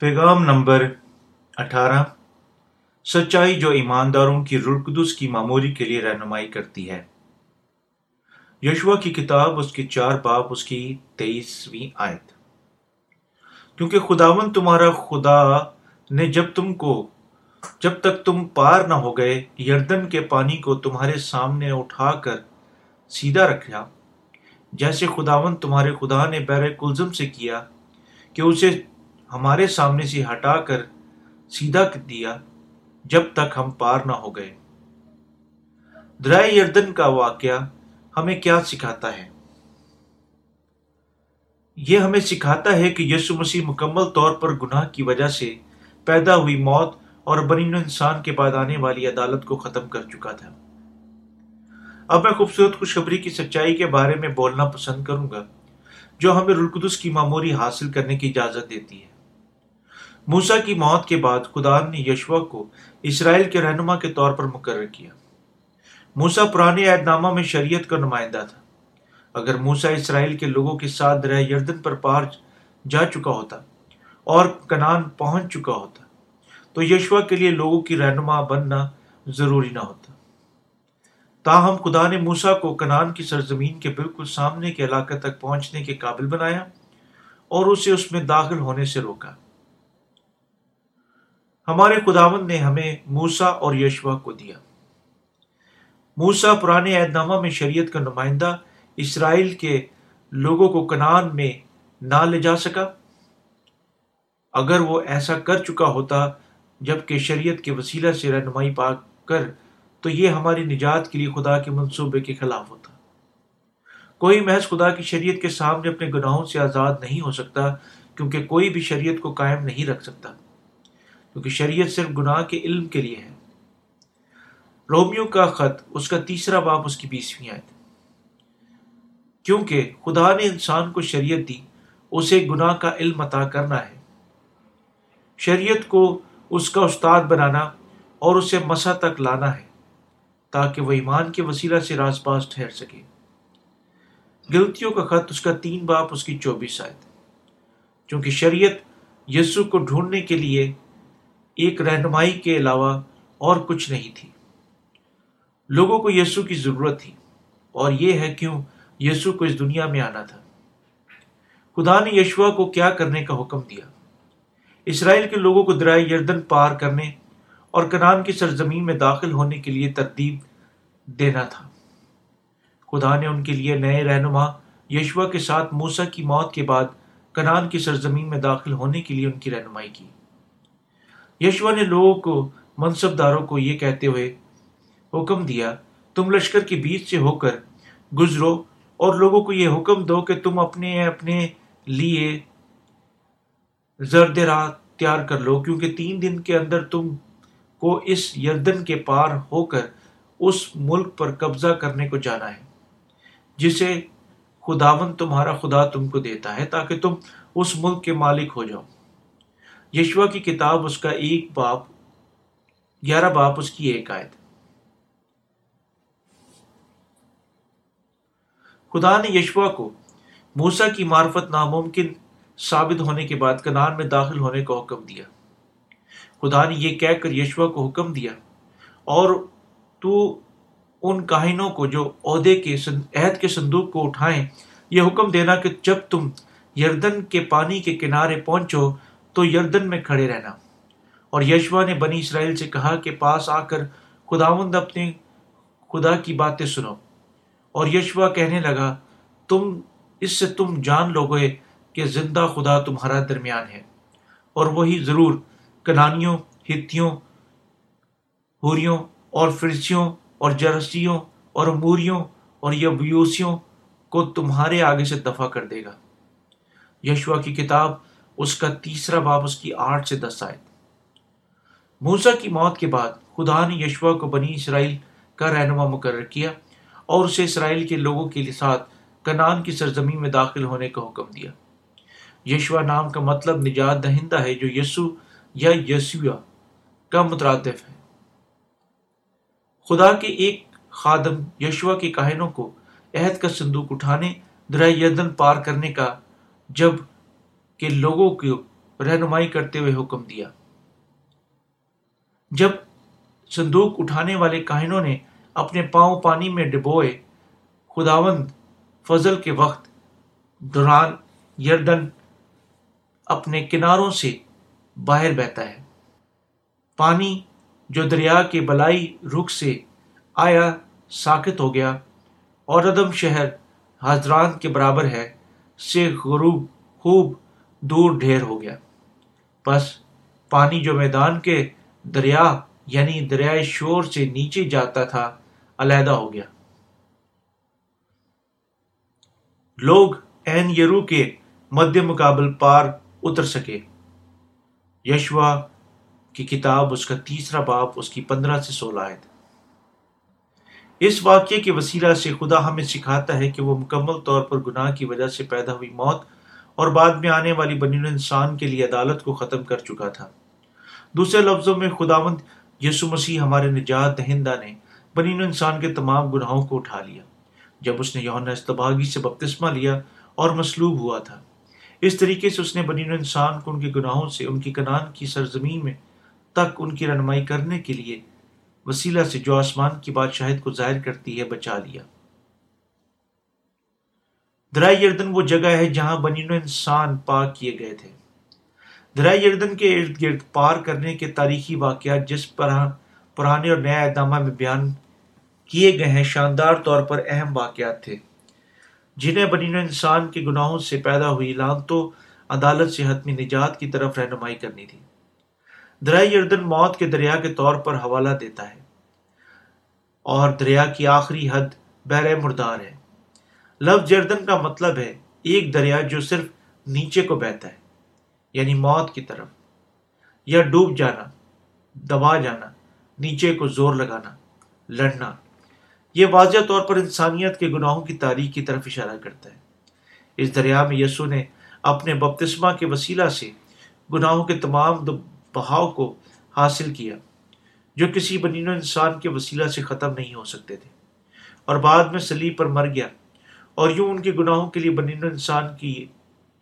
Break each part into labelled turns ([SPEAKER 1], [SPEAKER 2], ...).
[SPEAKER 1] پیغام نمبر اٹھارہ، سچائی جو ایمانداروں کی رلقدس کی معموری کے لیے رہنمائی کرتی ہے۔ یشوا کی کتاب اس کے چار باپ، اس کی تیئیسویں آیت۔ کیونکہ خداون تمہارا خدا نے جب تم کو، جب تک تم پار نہ ہو گئے، یردن کے پانی کو تمہارے سامنے اٹھا کر سیدھا رکھا، جیسے خداون تمہارے خدا نے بیر کلزم سے کیا کہ اسے ہمارے سامنے سے ہٹا کر سیدھا دیا جب تک ہم پار نہ ہو گئے۔ درائے یردن کا واقعہ ہمیں کیا سکھاتا ہے؟ یہ ہمیں سکھاتا ہے کہ یسو مسیح مکمل طور پر گناہ کی وجہ سے پیدا ہوئی موت اور بنین انسان کے بعد آنے والی عدالت کو ختم کر چکا تھا۔ اب میں خوبصورت خوشخبری کی سچائی کے بارے میں بولنا پسند کروں گا، جو ہمیں رلقدس کی معموری حاصل کرنے کی اجازت دیتی ہے۔ موسا کی موت کے بعد خدا نے یشوا کو اسرائیل کے رہنما کے طور پر مقرر کیا۔ موسا پرانے عہد نامہ میں شریعت کا نمائندہ تھا۔ اگر موسا اسرائیل کے لوگوں کے ساتھ رہ یردن پر پار جا چکا ہوتا اور کنان پہنچ چکا ہوتا، تو یشوا کے لیے لوگوں کی رہنما بننا ضروری نہ ہوتا۔ تاہم، خدا نے موسا کو کنان کی سرزمین کے بالکل سامنے کے علاقے تک پہنچنے کے قابل بنایا اور اسے اس میں داخل ہونے سے روکا۔ ہمارے خداون نے ہمیں موسا اور یشوا کو دیا۔ موسا پرانے عہد نامہ میں شریعت کا نمائندہ، اسرائیل کے لوگوں کو کنان میں نہ لے جا سکا۔ اگر وہ ایسا کر چکا ہوتا جبکہ شریعت کے وسیلہ سے رہنمائی پا کر، تو یہ ہماری نجات کے لیے خدا کے منصوبے کے خلاف ہوتا۔ کوئی محض خدا کی شریعت کے سامنے اپنے گناہوں سے آزاد نہیں ہو سکتا، کیونکہ کوئی بھی شریعت کو قائم نہیں رکھ سکتا۔ کیونکہ شریعت صرف گناہ کے علم کے لیے ہے۔ رومیو کا خط، اس کا تیسرا باپ، اس کی بیسویں آئے تھے کیونکہ خدا نے انسان کو شریعت دی، اسے گناہ کا علم عطا کرنا ہے۔ شریعت کو اس کا استاد بنانا اور اسے مسا تک لانا ہے، تاکہ وہ ایمان کے وسیلہ سے راس پاس ٹھہر سکے۔ گلتیوں کا خط، اس کا تین باپ، اس کی چوبیس آئے تھے چونکہ شریعت یسو کو ڈھونڈنے کے لیے ایک رہنمائی کے علاوہ اور کچھ نہیں تھی۔ لوگوں کو یسو کی ضرورت تھی اور یہ ہے کیوں یسو کو اس دنیا میں آنا تھا۔ خدا نے یشوا کو کیا کرنے کا حکم دیا؟ اسرائیل کے لوگوں کو درائے یردن پار کرنے اور کنان کی سرزمین میں داخل ہونے کے لیے ترتیب دینا تھا۔ خدا نے ان کے لیے نئے رہنما یشوا کے ساتھ موسا کی موت کے بعد کنان کی سرزمین میں داخل ہونے کے لیے ان کی رہنمائی کی۔ یشوا نے لوگوں کو منصب داروں کو یہ کہتے ہوئے حکم دیا، تم لشکر کے بیچ سے ہو کر گزرو اور لوگوں کو یہ حکم دو کہ تم اپنے اپنے لیے زرد راہ تیار کر لو، کیونکہ تین دن کے اندر تم کو اس یردن کے پار ہو کر اس ملک پر قبضہ کرنے کو جانا ہے، جسے خداون تمہارا خدا تم کو دیتا ہے تاکہ تم اس ملک کے مالک ہو جاؤ۔ یشوا کی کتاب اس کا ایک باپ، گیارہ باپ اس کی ایک آیت۔ خدا نے یشوا کو موسا کی معرفت ناممکن ثابت ہونے کے بعد کنان میں داخل ہونے کا حکم دیا۔ خدا نے یہ کہہ کر یشوا کو حکم دیا، اور تو ان کاہنوں کو جو عہدے کے عہد کے صندوق کو اٹھائیں، یہ حکم دینا کہ جب تم یردن کے پانی کے کنارے پہنچو تو یردن میں کھڑے رہنا۔ اور یشوا نے بنی اسرائیل سے کہا کہ پاس آ کر خداوند اپنے خدا کی باتیں سنو۔ اور یشوا کہنے لگا، تم، اس سے تم جان لو گے کہ زندہ خدا تمہارا درمیان ہے۔ اور وہی ضرور کنانیوں، ہتھیوں، ہوریوں اور فرسیوں اور جرسیوں اور موریوں اور یبیوسیوں کو تمہارے آگے سے دفع کر دے گا۔ یشوا کی کتاب اس کا تیسرا باب اس کی آٹھ سے دس آئے موسا کی موت کے بعد خدا نے یشوا کو بنی اسرائیل کا رہنما مقرر کیا اور اسے اسرائیل کے لوگوں کے ساتھ کنان کی سرزمین میں داخل ہونے کا حکم دیا۔ یشوا نام کا مطلب نجات دہندہ ہے جو یسو یا یسوا کا مترادف ہے۔ خدا کے ایک خادم یشوا کے کاہنوں کو عہد کا صندوق اٹھانے درائے یدن پار کرنے کا جب کہ لوگوں کو رہنمائی کرتے ہوئے حکم دیا۔ جب صندوق اٹھانے والے کاہنوں نے اپنے پاؤں پانی میں ڈبوئے، خداوند فضل کے وقت دوران یردن اپنے کناروں سے باہر بہتا ہے۔ پانی جو دریا کے بلائی رخ سے آیا ساکت ہو گیا اور ردم شہر حضران کے برابر ہے، سے غروب خوب دور ڈھیر ہو گیا۔ بس پانی جو میدان کے دریا یعنی دریائے شور سے نیچے جاتا تھا، علیحدہ ہو گیا۔ لوگ این یرو کے مد مقابل پار اتر سکے۔ یشوا کی کتاب اس کا تیسرا باپ، اس کی پندرہ سے سولہ آئے اس واقعے کے وسیلہ سے خدا ہمیں سکھاتا ہے کہ وہ مکمل طور پر گناہ کی وجہ سے پیدا ہوئی موت اور بعد میں آنے والی بنی انسان کے لیے عدالت کو ختم کر چکا تھا۔ دوسرے لفظوں میں خداوند یسو مسیح ہمارے نجات دہندہ نے بنی انسان کے تمام گناہوں کو اٹھا لیا، جب اس نے یون استباغی سے بپتسمہ لیا اور مسلوب ہوا تھا۔ اس طریقے سے اس نے بنی انسان کو ان کے گناہوں سے، ان کی کنان کی سرزمین میں تک ان کی رہنمائی کرنے کے لیے وسیلہ سے جو آسمان کی بادشاہت کو ظاہر کرتی ہے، بچا لیا۔ درائی یردن وہ جگہ ہے جہاں بنی انسان پاک کیے گئے تھے۔ درائی یردن کے ارد گرد پار کرنے کے تاریخی واقعات جس پر ہاں پرانے اور نیا اعدامہ میں بیان کیے گئے ہیں، شاندار طور پر اہم واقعات تھے۔ جنہیں بنی انسان کے گناہوں سے پیدا ہوئی لانتوں، عدالت سے حتمی نجات کی طرف رہنمائی کرنی تھی۔ درائی یردن موت کے دریا کے طور پر حوالہ دیتا ہے۔ اور دریا کی آخری حد بحر مردار ہے۔ لفظ جردن کا مطلب ہے ایک دریا جو صرف نیچے کو بہتا ہے یعنی موت کی طرف، یا ڈوب جانا، دبا جانا، نیچے کو زور لگانا، لڑنا۔ یہ واضح طور پر انسانیت کے گناہوں کی تاریخ کی طرف اشارہ کرتا ہے۔ اس دریا میں یسو نے اپنے بپتسمہ کے وسیلہ سے گناہوں کے تمام بہاؤ کو حاصل کیا، جو کسی بنین و انسان کے وسیلہ سے ختم نہیں ہو سکتے تھے۔ اور بعد میں سلیب پر مر گیا۔ اور یوں ان کے گناہوں کے لیے بنین انسان کی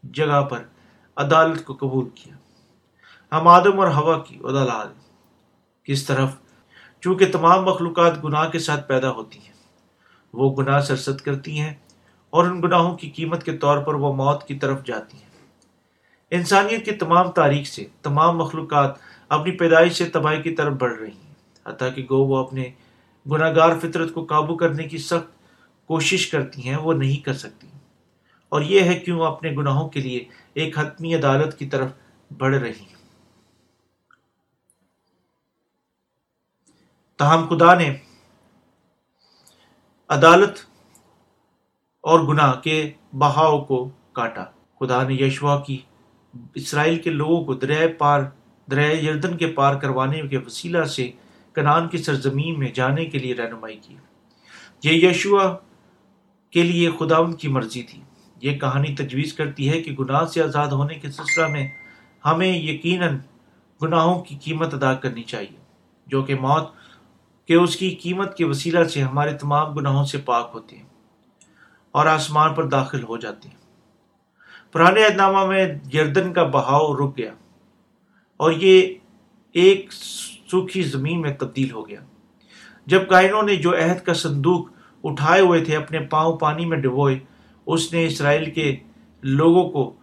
[SPEAKER 1] جگہ پر عدالت کو قبول کیا۔ ہم آدم اور ہوا کی عدالت۔ کس طرف؟ چونکہ تمام مخلوقات گناہ کے ساتھ پیدا ہوتی ہیں۔ وہ گناہ سرست کرتی ہیں اور ان گناہوں کی قیمت کے طور پر وہ موت کی طرف جاتی ہیں۔ انسانیت کی تمام تاریخ سے تمام مخلوقات اپنی پیدائش سے تباہی کی طرف بڑھ رہی ہیں۔ حتیٰ کہ گو وہ اپنے گناہ گار فطرت کو قابو کرنے کی سخت کوشش کرتی ہیں، وہ نہیں کر سکتی۔ اور یہ ہے کیوں اپنے گناہوں کے لیے ایک حتمی عدالت کی طرف بڑھ رہی ہیں۔ تاہم خدا نے عدالت اور گناہ کے بہاؤ کو کاٹا۔ خدا نے یشوا کی اسرائیل کے لوگوں کو دریائے پار، دریائے یردن کے پار کروانے کے وسیلہ سے کنان کی سرزمین میں جانے کے لیے رہنمائی کی۔ یہ یشوا کے لیے خدا ان کی مرضی تھی۔ یہ کہانی تجویز کرتی ہے کہ گناہ سے آزاد ہونے کے سلسلہ میں ہمیں یقیناً گناہوں کی قیمت ادا کرنی چاہیے، جو کہ موت کہ اس کی قیمت کے وسیلہ سے ہمارے تمام گناہوں سے پاک ہوتے ہیں اور آسمان پر داخل ہو جاتے ہیں۔ پرانے اہدنامہ میں یردن کا بہاؤ رک گیا اور یہ ایک سوکھی زمین میں تبدیل ہو گیا۔ جب کائنوں نے جو عہد کا صندوق اٹھائے ہوئے تھے، اپنے پاؤں پانی میں ڈبوئے۔ اس نے اسرائیل کے لوگوں کو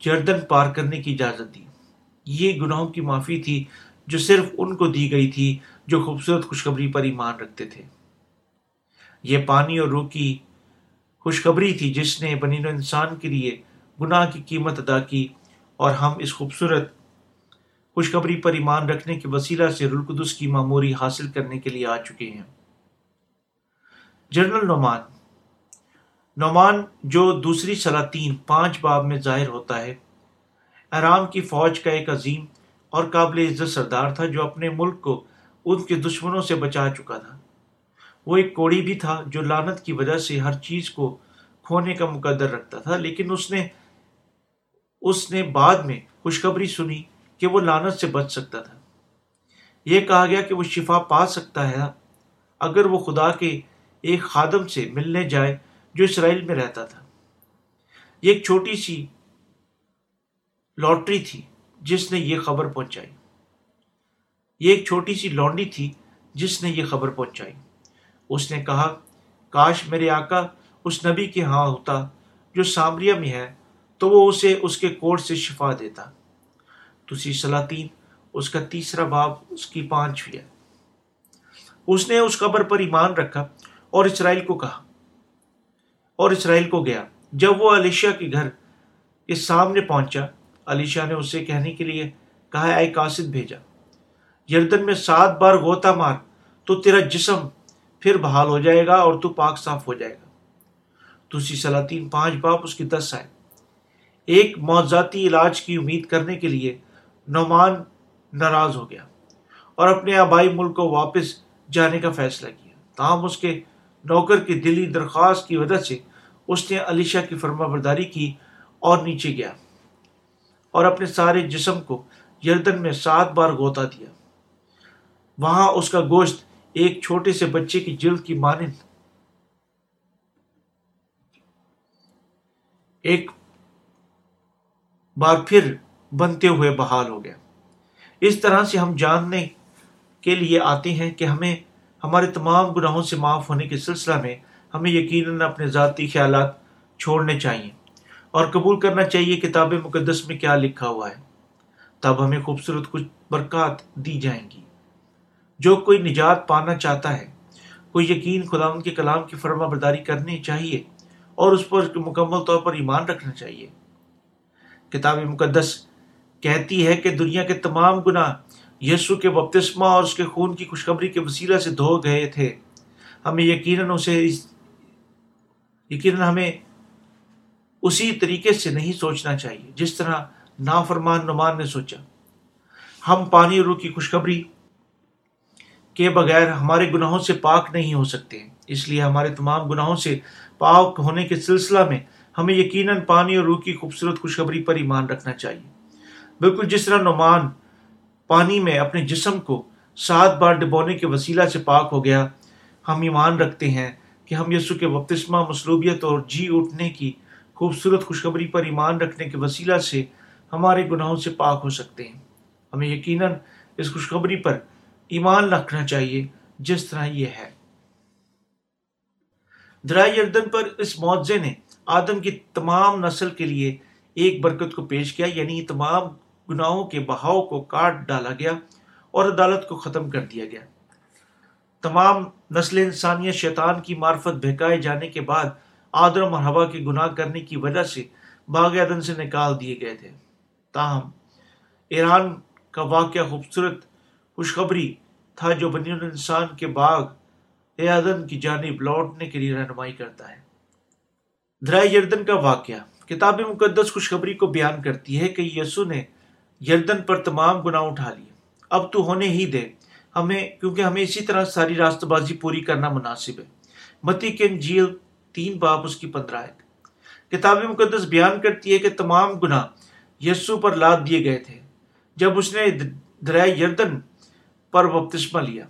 [SPEAKER 1] جردن پار کرنے کی اجازت دی۔ یہ گناہوں کی معافی تھی جو صرف ان کو دی گئی تھی جو خوبصورت خوشخبری پر ایمان رکھتے تھے۔ یہ پانی اور روح کی خوشخبری تھی جس نے بنی انسان کے لیے گناہ کی قیمت ادا کی اور ہم اس خوبصورت خوشخبری پر ایمان رکھنے کے وسیلہ سے رلقدس کی معموری حاصل کرنے کے لیے آ چکے ہیں۔ جنرل نعمان۔ نعمان جو دوسری سلاطین پانچ باب میں ظاہر ہوتا ہے ارام کی فوج کا ایک عظیم اور قابل عزت سردار تھا جو اپنے ملک کو ان کے دشمنوں سے بچا چکا تھا۔ وہ ایک کوڑی بھی تھا جو لانت کی وجہ سے ہر چیز کو کھونے کا مقدر رکھتا تھا، لیکن اس نے اس نے بعد میں خوشخبری سنی کہ وہ لانت سے بچ سکتا تھا۔ یہ کہا گیا کہ وہ شفا پا سکتا ہے، اگر وہ خدا کے ایک خادم سے ملنے جائے جو اسرائیل میں رہتا تھا۔ یہ ایک چھوٹی سی لاٹری تھی جس نے یہ خبر پہنچائی۔ یہ ایک چھوٹی سی لونڈی تھی جس نے یہ خبر پہنچائی۔ اس نے کہا، کاش میرے آقا اس نبی کے ہاں ہوتا جو سامریہ میں ہے، تو وہ اسے اس کے کوٹ سے شفا دیتا۔ دوسری سلاطین، اس کا تیسرا باب اس کی پانچویں۔ ہے اس نے اس قبر پر ایمان رکھا اور اسرائیل کو کہا اور اسرائیل کو گیا۔ جب وہ علیشا کے گھر کے سامنے پہنچا علیشا نے اسے کہنے کے لیے کہا، اے قاصد، بھیجا۔ یردن میں سات بار غوطہ مار، تو تیرا جسم پھر بحال ہو جائے گا اور تو پاک صاف ہو جائے گا۔ دوسری سلاطین پانچ باپ، اس کی دس آئے۔ ایک موضاتی علاج کی امید کرنے کے لیے نعمان ناراض ہو گیا اور اپنے آبائی ملک کو واپس جانے کا فیصلہ کیا۔ تاہم، اس کے نوکر کی دلی درخواست کی وجہ سے اس نے علیشا کی فرما برداری کی اور نیچے گیا اور اپنے سارے جسم کو یردن میں سات بار گوتا دیا۔ وہاں اس کا گوشت ایک چھوٹے سے بچے کی جلد کی مانند ایک بار پھر بنتے ہوئے بحال ہو گیا۔ اس طرح سے ہم جاننے کے لیے آتے ہیں کہ ہمیں ہمارے تمام گناہوں سے معاف ہونے کے سلسلہ میں ہمیں یقیناً اپنے ذاتی خیالات چھوڑنے چاہیے اور قبول کرنا چاہیے کتاب مقدس میں کیا لکھا ہوا ہے۔ تب ہمیں خوبصورت کچھ برکات دی جائیں گی۔ جو کوئی نجات پانا چاہتا ہے، کوئی یقین خدا ان کے کلام کی فرما برداری کرنی چاہیے اور اس پر مکمل طور پر ایمان رکھنا چاہیے۔ کتاب مقدس کہتی ہے کہ دنیا کے تمام گناہ یسو کے بپتسمہ اور اس کے خون کی خوشخبری کے وسیلہ سے دھو گئے تھے۔ ہمیں یقیناً اسے یقیناً ہمیں اسی طریقے سے نہیں سوچنا چاہیے، جس طرح نافرمان نمان نے سوچا۔ ہم پانی روح کی خوشخبری کے بغیر ہمارے گناہوں سے پاک نہیں ہو سکتے اس لیے ہمارے تمام گناہوں سے پاک ہونے کے سلسلہ میں ہمیں یقیناً پانی اور روح کی خوبصورت خوشخبری پر ایمان رکھنا چاہیے۔ بالکل جس طرح نعمان پانی میں اپنے جسم کو سات بار ڈبونے کے وسیلہ سے پاک ہو گیا۔ ہم ایمان رکھتے ہیں کہ ہم یسو کے بپتسمہ، مصلوبیت اور جی اٹھنے کی خوبصورت خوشخبری پر ایمان رکھنے کے وسیلہ سے ہمارے گناہوں سے پاک ہو سکتے ہیں۔ ہمیں یقیناً اس خوشخبری پر ایمان رکھنا چاہیے، جس طرح یہ ہے۔ درائی اردن پر اس معاوضے نے آدم کی تمام نسل کے لیے ایک برکت کو پیش کیا یعنی تمام گناہوں کے بہاؤ کو کاٹ ڈالا گیا اور عدالت کو ختم کر دیا گیا۔ تمام نسل انسانیت شیطان کی معرفت بہکائے جانے کے بعد آدم اور ہوا کے گناہ کرنے کی وجہ سے باغ عدن سے نکال دیے گئے تھے۔ تاہم، ایران کا واقعہ خوبصورت، خوشخبری تھا جو بنی انسان کے باغ عدن کی جانب لوٹنے کے لیے رہنمائی کرتا ہے۔ درائے یردن کا واقعہ، کتاب مقدس خوشخبری کو بیان کرتی ہے کہ یسو نے یردن پر تمام گناہ اٹھا لیے۔ اب تو ہونے ہی دے ہمیں کیونکہ ہمیں اسی طرح ساری راست بازی پوری کرنا مناسب ہے۔ متی کے انجیل تین باپ اس کی پندرہ ہے کتاب مقدس بیان کرتی ہے کہ تمام گناہ یسو پر لاد دیے گئے تھے۔ جب اس نے دریائے یردن پر بپتسمہ لیا۔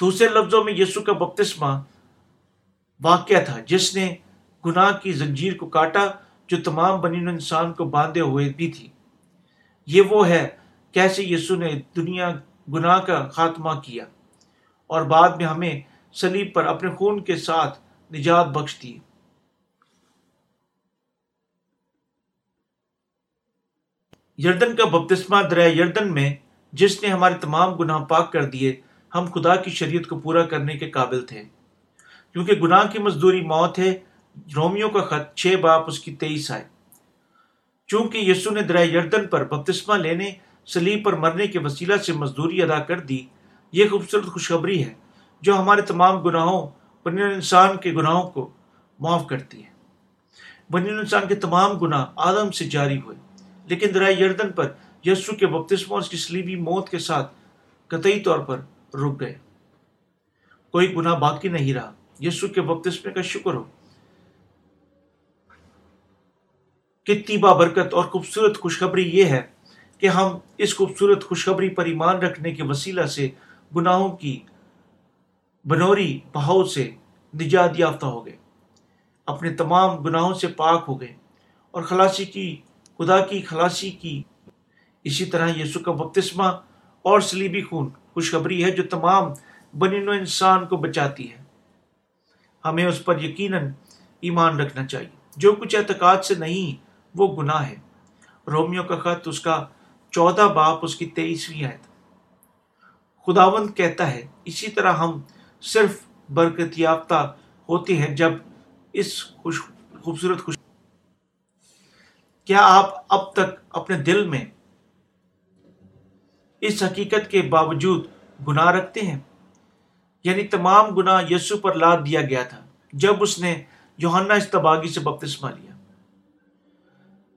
[SPEAKER 1] دوسرے لفظوں میں یسو کا بپتسمہ واقعہ تھا۔ جس نے گناہ کی زنجیر کو کاٹا، جو تمام بنی انسان کو باندھے ہوئے بھی تھی۔ یہ وہ ہے کیسے یسو نے دنیا گناہ کا خاتمہ کیا اور بعد میں ہمیں سلیب پر اپنے خون کے ساتھ نجات بخش دی۔ یردن کا بپتسمہ دریا یردن میں جس نے ہمارے تمام گناہ پاک کر دیے، ہم خدا کی شریعت کو پورا کرنے کے قابل تھے۔ کیونکہ گناہ کی مزدوری موت ہے رومیو کا خط چھ باپ اس کی تیئیس آئے۔ چونکہ یسو نے درائے یردن پر بپتسمہ لینے، سلیب پر مرنے کے وسیلہ سے مزدوری ادا کر دی، یہ خوبصورت خوشخبری ہے جو ہمارے تمام گناہوں، بنی انسان کے گناہوں کو معاف کرتی ہے۔ بنی انسان کے تمام گناہ آدم سے جاری ہوئے، لیکن درائے یردن پر یسو کے بپتسمہ اور اس کی سلیبی موت کے ساتھ قطعی طور پر رک گئے۔ کوئی گناہ باقی نہیں رہا۔ یسو کے بپتسمے کا شکر ہو۔ کتنی برکت اور خوبصورت خوشخبری یہ ہے کہ ہم اس خوبصورت خوشخبری پر ایمان رکھنے کے وسیلہ سے گناہوں کی بنوری بہاؤ سے نجات یافتہ ہو گئے۔ اپنے تمام گناہوں سے پاک ہو گئے اور خلاصی کی، خدا کی خلاصی کی۔ اسی طرح یسو کا بپتسمہ اور سلیبی خون خوشخبری ہے جو تمام بنی نو انسان کو بچاتی ہے۔ ہمیں اس پر یقیناً ایمان رکھنا چاہیے۔ جو کچھ اعتقاد سے نہیں وہ گناہ ہے۔ رومیو کا خط اس کا چودہ باپ، اس کی تیئیسویں آیت۔ خداوند کہتا ہے، اسی طرح ہم صرف برکت یافتہ ہوتے ہیں جب اس خوش خوبصورت خوش کیا آپ اب تک اپنے دل میں اس حقیقت کے باوجود گناہ رکھتے ہیں؟ یعنی تمام گناہ یسو پر لاد دیا گیا تھا، جب اس نے یوہنا استباغی سے بپتسمہ لیا۔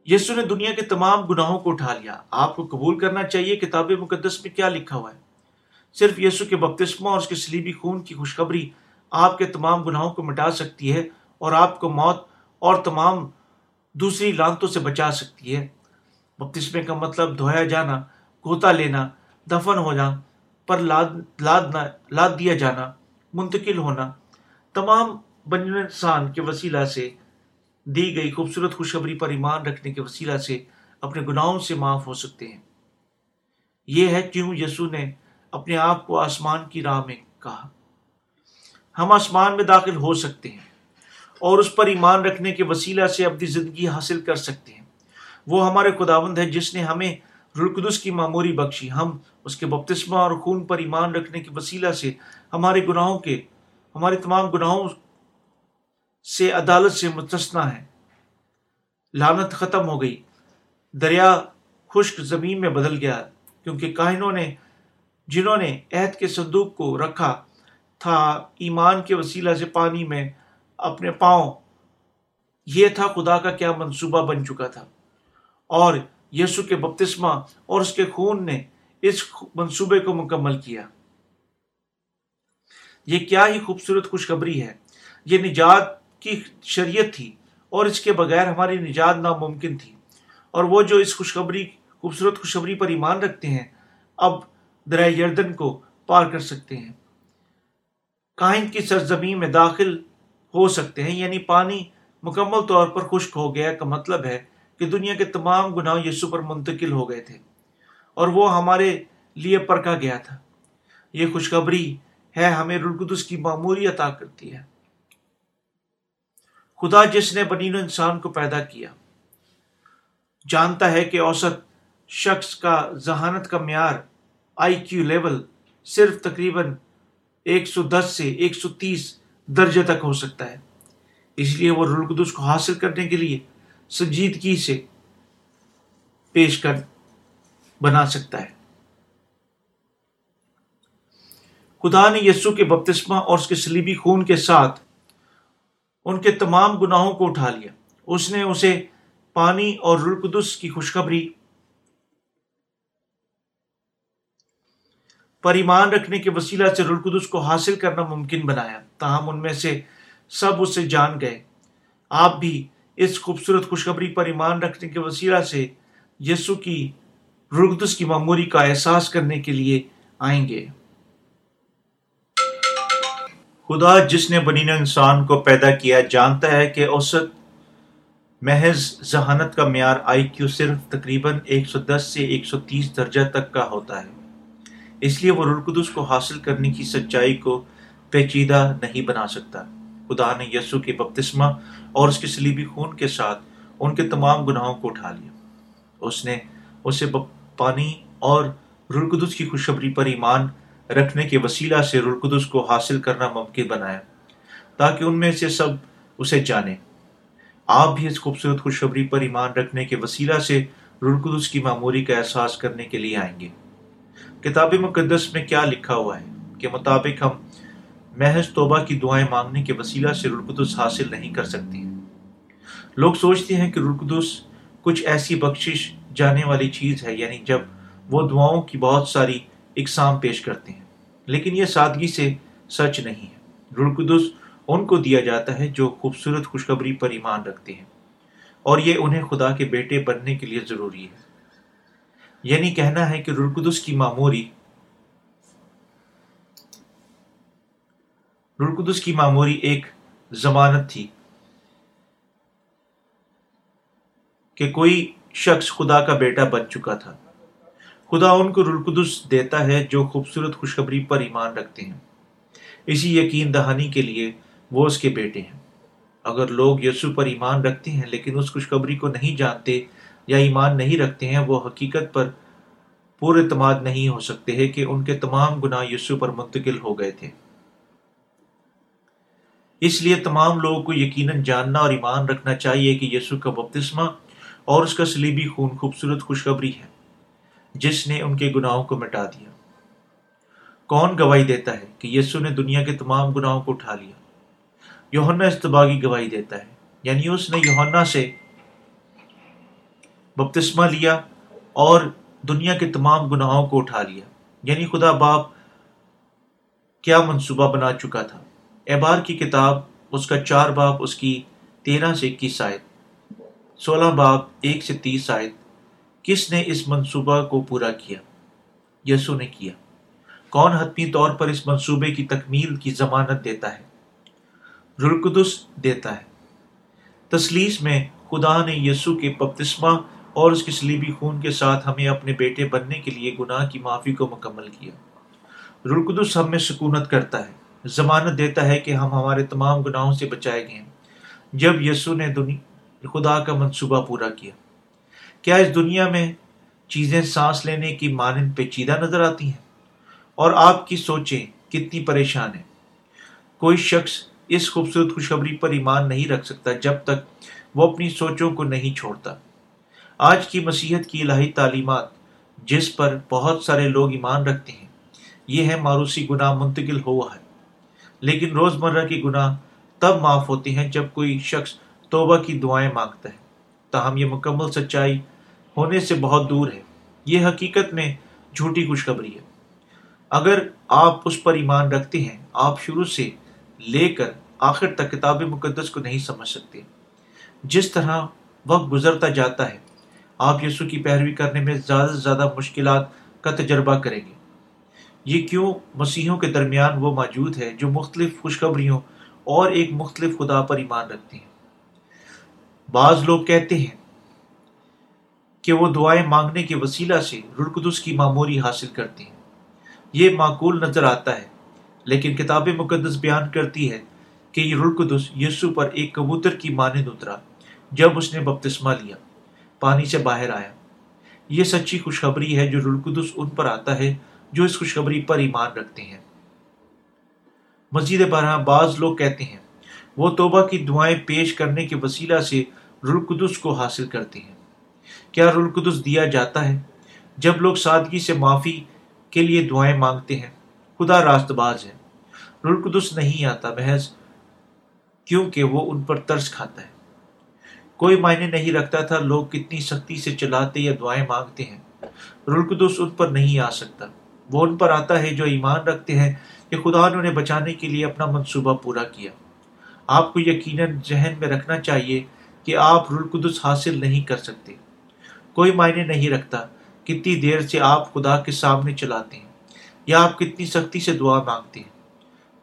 [SPEAKER 1] یسو نے دنیا کے تمام گناہوں کو اٹھا لیا۔ آپ کو قبول کرنا چاہیے کتاب مقدس میں کیا لکھا ہوا ہے۔ صرف یسو کے بپتسمہ اور اس کے سلیبی خون کی خوشخبری آپ کے تمام گناہوں کو مٹا سکتی ہے اور آپ کو موت اور تمام دوسری لانتوں سے بچا سکتی ہے۔ بپتسمے کا مطلب دھویا جانا، گوتا لینا، دفن ہونا، پر لاد لادنا لاد دیا جانا، منتقل ہونا۔ تمام بن انسان کے وسیلہ سے دی گئی خوبصورت خوشخبری پر ایمان رکھنے کے وسیلہ سے اپنے گناہوں سے معاف ہو سکتے ہیں۔ یہ ہے کیوں یسو نے اپنے آپ کو آسمان کی راہ میں کہا۔ ہم آسمان میں داخل ہو سکتے ہیں اور اس پر ایمان رکھنے کے وسیلہ سے اپنی زندگی حاصل کر سکتے ہیں۔ وہ ہمارے خداوند ہے جس نے ہمیں رلقدس کی معموری بخشی۔ ہم اس کے بپتسمہ اور خون پر ایمان رکھنے کے وسیلہ سے ہمارے گناہوں کے، ہمارے تمام گناہوں سے عدالت سے متثنا ہے۔ لانت ختم ہو گئی۔ دریا خشک زمین میں بدل گیا کیونکہ کاہنوں نے، جنہوں نے عہد کے صندوق کو رکھا تھا، ایمان کے وسیلہ سے پانی میں اپنے پاؤں۔ یہ تھا خدا کا کیا منصوبہ بن چکا تھا۔ اور یسو کے بپتسمہ اور اس کے خون نے اس منصوبے کو مکمل کیا۔ یہ کیا ہی خوبصورت خوشخبری ہے۔ یہ نجات کی شریعت تھی اور اس کے بغیر ہماری نجات ناممکن تھی۔ اور وہ جو اس خوشخبری، خوبصورت خوشخبری پر ایمان رکھتے ہیں، اب درائے یردن کو پار کر سکتے ہیں۔ کائن کی سرزمین میں داخل ہو سکتے ہیں یعنی پانی مکمل طور پر خشک ہو گیا کا مطلب ہے کہ دنیا کے تمام گناہ یسو پر منتقل ہو گئے تھے اور وہ ہمارے لیے پرکھا گیا تھا۔ یہ خوشخبری ہے، ہمیں رلقدس کی معمولی عطا کرتی ہے۔ خدا جس نے بنین و انسان کو پیدا کیا، جانتا ہے کہ اوسط شخص کا ذہانت کا معیار آئی کیو لیول صرف تقریباً ایک سو دس سے ایک سو تیس درجے تک ہو سکتا ہے۔ اس لیے وہ رلقدس کو حاصل کرنے کے لیے سنجیدگی سے پیش کر بنا سکتا ہے۔ خدا نے یسو کے بپتسمہ اور اس کے سلیبی خون کے ساتھ ان کے تمام گناہوں کو اٹھا لیا۔ اس نے اسے پانی اور رلقدس کی خوشخبری، پر ایمان رکھنے کے وسیلہ سے رلقدس کو حاصل کرنا ممکن بنایا۔ تاہم، ان میں سے سب اسے جان گئے۔ آپ بھی اس خوبصورت خوشخبری پر ایمان رکھنے کے وسیلہ سے یسو کی رقدس کی معموری کا احساس کرنے کے لیے آئیں گے۔ خدا جس نے بنین انسان کو پیدا کیا جانتا ہے کہ اوسط محض ذہانت کا معیار آئی کیو صرف تقریباً ایک سو دس سے ایک سو تیس درجہ تک کا ہوتا ہے۔ اس لیے وہ رلقدس کو حاصل کرنے کی سچائی کو پیچیدہ نہیں بنا سکتا۔ خدا نے یسو کے بپتسمہ اور اس کے سلیبی خون کے ساتھ ان کے تمام گناہوں کو اٹھا لیا۔ اس نے اسے پانی اور رلقدس کی خوشخبری پر ایمان رکھنے کے وسیلہ سے رلقدس کو حاصل کرنا ممکن بنایا، تاکہ ان میں سے سب اسے جانے۔ آپ بھی اس خوبصورت خوشخبری پر ایمان رکھنے کے وسیلہ سے رلقدس کی معموری کا احساس کرنے کے لیے آئیں گے۔ کتاب مقدس میں کیا لکھا ہوا ہے کہ مطابق ہم محض توبہ کی دعائیں مانگنے کے وسیلہ سے رلقدس حاصل نہیں کر سکتے ہیں۔ لوگ سوچتے ہیں کہ رلقدس کچھ ایسی بخشش جانے والی چیز ہے یعنی جب وہ دعاؤں کی بہت ساری اقسام پیش کرتے ہیں۔ لیکن یہ سادگی سے سچ نہیں ہے۔ رلقدس ان کو دیا جاتا ہے جو خوبصورت خوشخبری پر ایمان رکھتے ہیں۔ اور یہ انہیں خدا کے بیٹے بننے کے لیے ضروری ہے۔ یعنی کہنا ہے کہ رلقدس کی معموری رلقدس کی معموری ایک ضمانت تھی کہ کوئی شخص خدا کا بیٹا بن چکا تھا۔ خدا ان کو رلقدس دیتا ہے جو خوبصورت خوشخبری پر ایمان رکھتے ہیں۔ اسی یقین دہانی کے لیے وہ اس کے بیٹے ہیں۔ اگر لوگ یسو پر ایمان رکھتے ہیں لیکن اس خوشخبری کو نہیں جانتے یا ایمان نہیں رکھتے ہیں، وہ حقیقت پر پورے اعتماد نہیں ہو سکتے ہیں کہ ان کے تمام گناہ یسو پر منتقل ہو گئے تھے۔ اس لیے تمام لوگوں کو یقیناً جاننا اور ایمان رکھنا چاہیے کہ یسو کا بپتسمہ اور اس کا سلیبی خون خوبصورت خوشخبری ہے۔ جس نے ان کے گناہوں کو مٹا دیا۔ کون گواہی دیتا ہے کہ یسو نے دنیا کے تمام گناہوں کو اٹھا لیا؟ یوہنا استباغی گواہی دیتا ہے یعنی اس نے یوہنا سے بپتسمہ لیا اور دنیا کے تمام گناہوں کو اٹھا لیا۔ یعنی خدا باپ کیا منصوبہ بنا چکا تھا۔ احبار کی کتاب، اس کا چار باپ، اس کی تیرہ سے اکیس آیت، سولہ باپ، ایک سے تیس آیت کس نے اس منصوبہ کو پورا کیا؟ یسو نے کیا۔ کون حتمی طور پر اس منصوبے کی تکمیل کی ضمانت دیتا ہے؟ رلقدس دیتا ہے۔ تسلیس میں خدا نے یسو کے بپتسمہ اور اس کی سلیبی خون کے ساتھ ہمیں اپنے بیٹے بننے کے لیے گناہ کی معافی کو مکمل کیا۔ رلقدس ہم میں سکونت کرتا ہے۔ ضمانت دیتا ہے کہ ہم ہمارے تمام گناہوں سے بچائے گئے ہیں۔ جب یسو نے خدا کا منصوبہ پورا کیا۔ کیا اس دنیا میں چیزیں سانس لینے کی مانند پیچیدہ نظر آتی ہیں؟ اور آپ کی سوچیں کتنی پریشان ہیں؟ کوئی شخص اس خوبصورت خوشخبری پر ایمان نہیں رکھ سکتا جب تک وہ اپنی سوچوں کو نہیں چھوڑتا۔ آج کی مسیحت کی الہی تعلیمات جس پر بہت سارے لوگ ایمان رکھتے ہیں، یہ ہے ماروسی گناہ منتقل ہوا ہے۔ لیکن روز مرہ کی گناہ تب معاف ہوتی ہیں جب کوئی شخص توبہ کی دعائیں مانگتا ہے۔ تاہم یہ مکمل سچائی ہونے سے بہت دور ہے۔ یہ حقیقت میں جھوٹی خوشخبری ہے۔ اگر آپ اس پر ایمان رکھتے ہیں، آپ شروع سے لے کر آخر تک کتاب مقدس کو نہیں سمجھ سکتے۔ جس طرح وقت گزرتا جاتا ہے، آپ یسو کی پیروی کرنے میں زیادہ سے زیادہ مشکلات کا تجربہ کریں گے۔ یہ کیوں مسیحوں کے درمیان وہ موجود ہے جو مختلف خوشخبریوں اور ایک مختلف خدا پر ایمان رکھتے ہیں؟ بعض لوگ کہتے ہیں کہ وہ دعائیں مانگنے کے وسیلہ سے رلقدس کی معموری حاصل کرتے ہیں۔ یہ معقول نظر آتا ہے، لیکن کتاب مقدس بیان کرتی ہے کہ یہ رلقدس یسو پر ایک کبوتر کی مانند اترا، جب اس نے بپتسمہ لیا، پانی سے باہر آیا۔ یہ سچی خوشخبری ہے جو رلقدس ان پر آتا ہے جو اس خوشخبری پر ایمان رکھتے ہیں۔ مزید بارہ بعض لوگ کہتے ہیں، وہ توبہ کی دعائیں پیش کرنے کے وسیلہ سے رلقدس کو حاصل کرتے ہیں۔ کیا رلقدس دیا جاتا ہے؟ جب لوگ سادگی سے معافی کے لیے دعائیں مانگتے ہیں، خدا راست باز ہے رلقدس نہیں آتا، محض کیونکہ وہ ان پر ترس کھاتا ہے۔ کوئی معنی نہیں رکھتا تھا لوگ کتنی سختی سے چلاتے یا دعائیں مانگتے ہیں۔ رلقدس ان پر نہیں آ سکتا۔ وہ ان پر آتا ہے جو ایمان رکھتے ہیں کہ خدا نے انہیں بچانے کے لیے اپنا منصوبہ پورا کیا۔ آپ کو یقیناً ذہن میں رکھنا چاہیے کہ آپ رلقدس حاصل نہیں کر سکتے۔ کوئی معنی نہیں رکھتا کتنی دیر سے آپ خدا کے سامنے چلاتے ہیں یا آپ کتنی سختی سے دعا مانگتے ہیں۔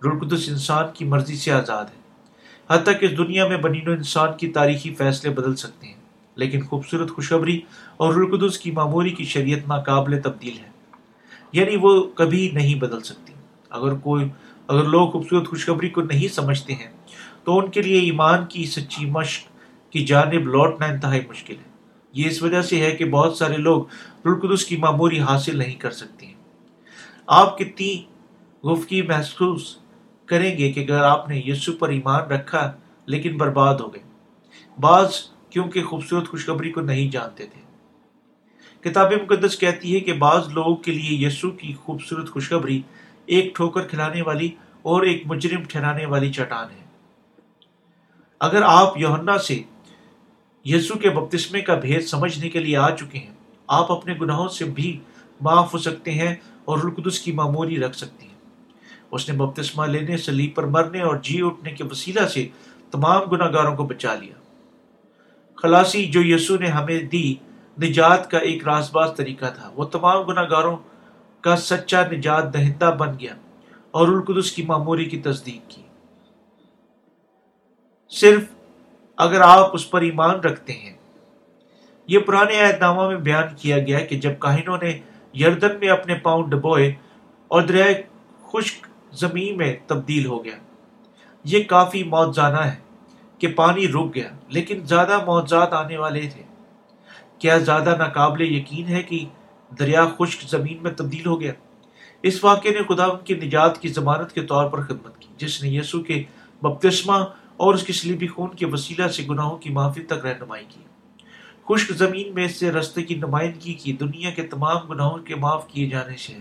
[SPEAKER 1] رلقدس انسان کی مرضی سے آزاد ہے۔ حتیٰ کہ اس دنیا میں بنین و انسان کی تاریخی فیصلے بدل سکتے ہیں، لیکن خوبصورت خوشخبری اور رلقدس کی معموری کی شریعت ناقابل تبدیل ہے۔ یعنی وہ کبھی نہیں بدل سکتی۔ اگر کوئی، اگر لوگ خوبصورت خوشخبری کو نہیں سمجھتے ہیں، تو ان کے لیے ایمان کی سچی مشق کی جانب لوٹنا انتہائی مشکل ہے۔ یہ اس وجہ سے ہے کہ بہت سارے لوگ رلقدس کی معموری حاصل نہیں کر سکتے ہیں۔ آپ کتنی گفتگی محسوس کریں گے کہ اگر آپ نے یسو پر ایمان رکھا لیکن برباد ہو گئے۔ بعض کیونکہ خوبصورت خوشخبری کو نہیں جانتے تھے۔ کتاب مقدس کہتی ہے کہ بعض لوگوں کے لیے یسو کی خوبصورت خوشخبری ایک ٹھوکر کھلانے والی اور ایک مجرم ٹھہرانے والی چٹان ہے۔ اگر آپ یوہنا سے یسو کے بپتسمے کا بھید سمجھنے کے لیے آ چکے ہیں۔ آپ اپنے گناہوں سے بھی معاف ہو سکتے ہیں اور القدس کی معموری رکھ سکتی ہیں۔ اس نے بپتسمہ لینے، سلیب پر مرنے اور جی اٹھنے کے وسیلہ سے تمام گناہ گاروں کو بچا لیا۔ خلاصی، جو یسو نے ہمیں دی، نجات کا ایک راز باز طریقہ تھا۔ وہ تمام گناہ گاروں کا سچا نجات دہندہ بن گیا اور القدس کی معموری کی تصدیق کی۔ صرف اگر آپ اس پر ایمان رکھتے ہیں۔ یہ پرانے عہد نامہ میں بیان کیا گیا کہ جب کاہنوں نے یردن میں اپنے پاؤں ڈبوئے اور دریائے خشک زمین میں تبدیل ہو گیا۔ یہ کافی موت موتزانہ ہے کہ پانی رک گیا، لیکن زیادہ معجزات آنے والے تھے۔ کیا زیادہ ناقابل یقین ہے کہ دریا خشک زمین میں تبدیل ہو گیا؟ اس واقعے نے خدا ان کی نجات کی ضمانت کے طور پر خدمت کی، جس نے یسو کے بپتسمہ اور اس کی سلیبی خون کے وسیلہ سے گناہوں کی معافی تک رہنمائی کی۔ خشک زمین میں سے رستے کی نمائندگی کی دنیا کے تمام گناہوں کے معاف کیے جانے سے۔ ہے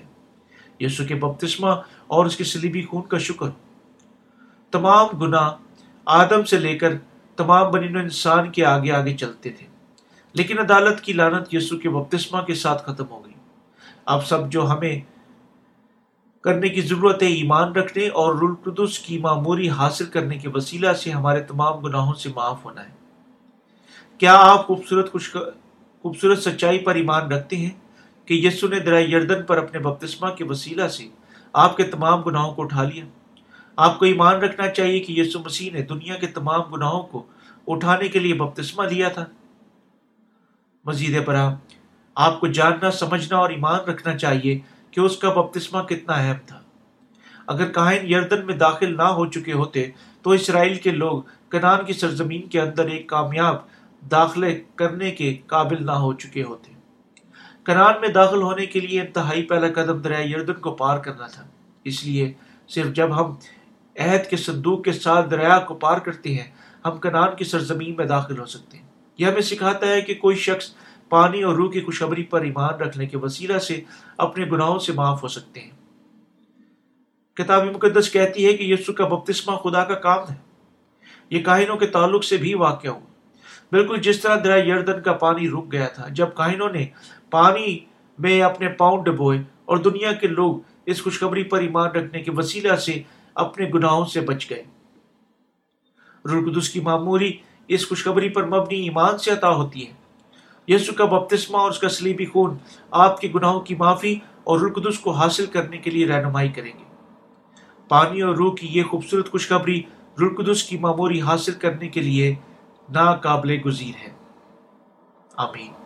[SPEAKER 1] یسو کے بپتسمہ اور اس کے سلیبی خون کا شکر۔ تمام گناہ آدم سے لے کر تمام بنین انسان کے آگے آگے چلتے تھے۔ لیکن عدالت کی لانت یسو کے بپتسمہ کے ساتھ ختم ہو گئی۔ اب سب جو ہمیں کرنے کی ضرورت ہے ایمان رکھنے اور رلقدس کی معموری حاصل کرنے کے وسیلہ سے ہمارے تمام گناہوں سے معاف ہونا ہے۔ کیا آپ خوبصورت خوش خوبصورت سچائی پر ایمان رکھتے ہیں کہ یسو نے درائے یردن پر اپنے بپتسمہ کے وسیلہ سے آپ کے تمام گناہوں کو اٹھا لیا؟ آپ کو ایمان رکھنا چاہیے کہ یسو مسیح نے دنیا کے تمام گناہوں کو اٹھانے کے لیے بپتسمہ لیا تھا۔ مزید برآں آپ کو جاننا، سمجھنا اور ایمان رکھنا چاہیے کہ اس کا بپتسمہ کتنا اہم تھا۔ اگر کائن یردن میں داخل نہ ہو چکے ہوتے، تو اسرائیل کے لوگ کنان کی سرزمین کے اندر ایک کامیاب داخلے کرنے کے قابل نہ ہو چکے ہوتے۔ کنان میں داخل ہونے کے لیے انتہائی پہلا قدم دریائے یردن کو پار کرنا تھا۔ اس لیے صرف جب ہم عہد کے صندوق کے ساتھ دریا کو پار کرتے ہیں، ہم کنان کی سرزمین میں داخل ہو سکتے ہیں۔ یہ ہمیں سکھاتا ہے کہ کوئی شخص پانی اور روح کی خوشخبری پر ایمان رکھنے کے وسیلہ سے اپنے گناہوں سے معاف ہو سکتے ہیں۔ کتاب مقدس کہتی ہے کہ یسو کا بپتسمہ خدا کا کام ہے۔ یہ کاہنوں کے تعلق سے بھی واقع ہوا۔ بالکل جس طرح دریا یردن کا پانی رک گیا تھا، جب کاہنوں نے پانی میں اپنے پاؤں ڈبوئے اور دنیا کے لوگ اس خوشخبری پر ایمان رکھنے کے وسیلہ سے اپنے گناہوں سے بچ گئے۔ رلقدس کی معموری اس خوشخبری پر مبنی ایمان سے عطا ہوتی ہے۔ یسو کا بپتسمہ اور اس کا سلیبی خون آپ کے گناہوں کی معافی اور رلقدس کو حاصل کرنے کے لیے رہنمائی کریں گے۔ پانی اور روح کی یہ خوبصورت خوشخبری رلقدس کی معموری حاصل کرنے کے لیے ناقابل گزیر ہے۔ آمین۔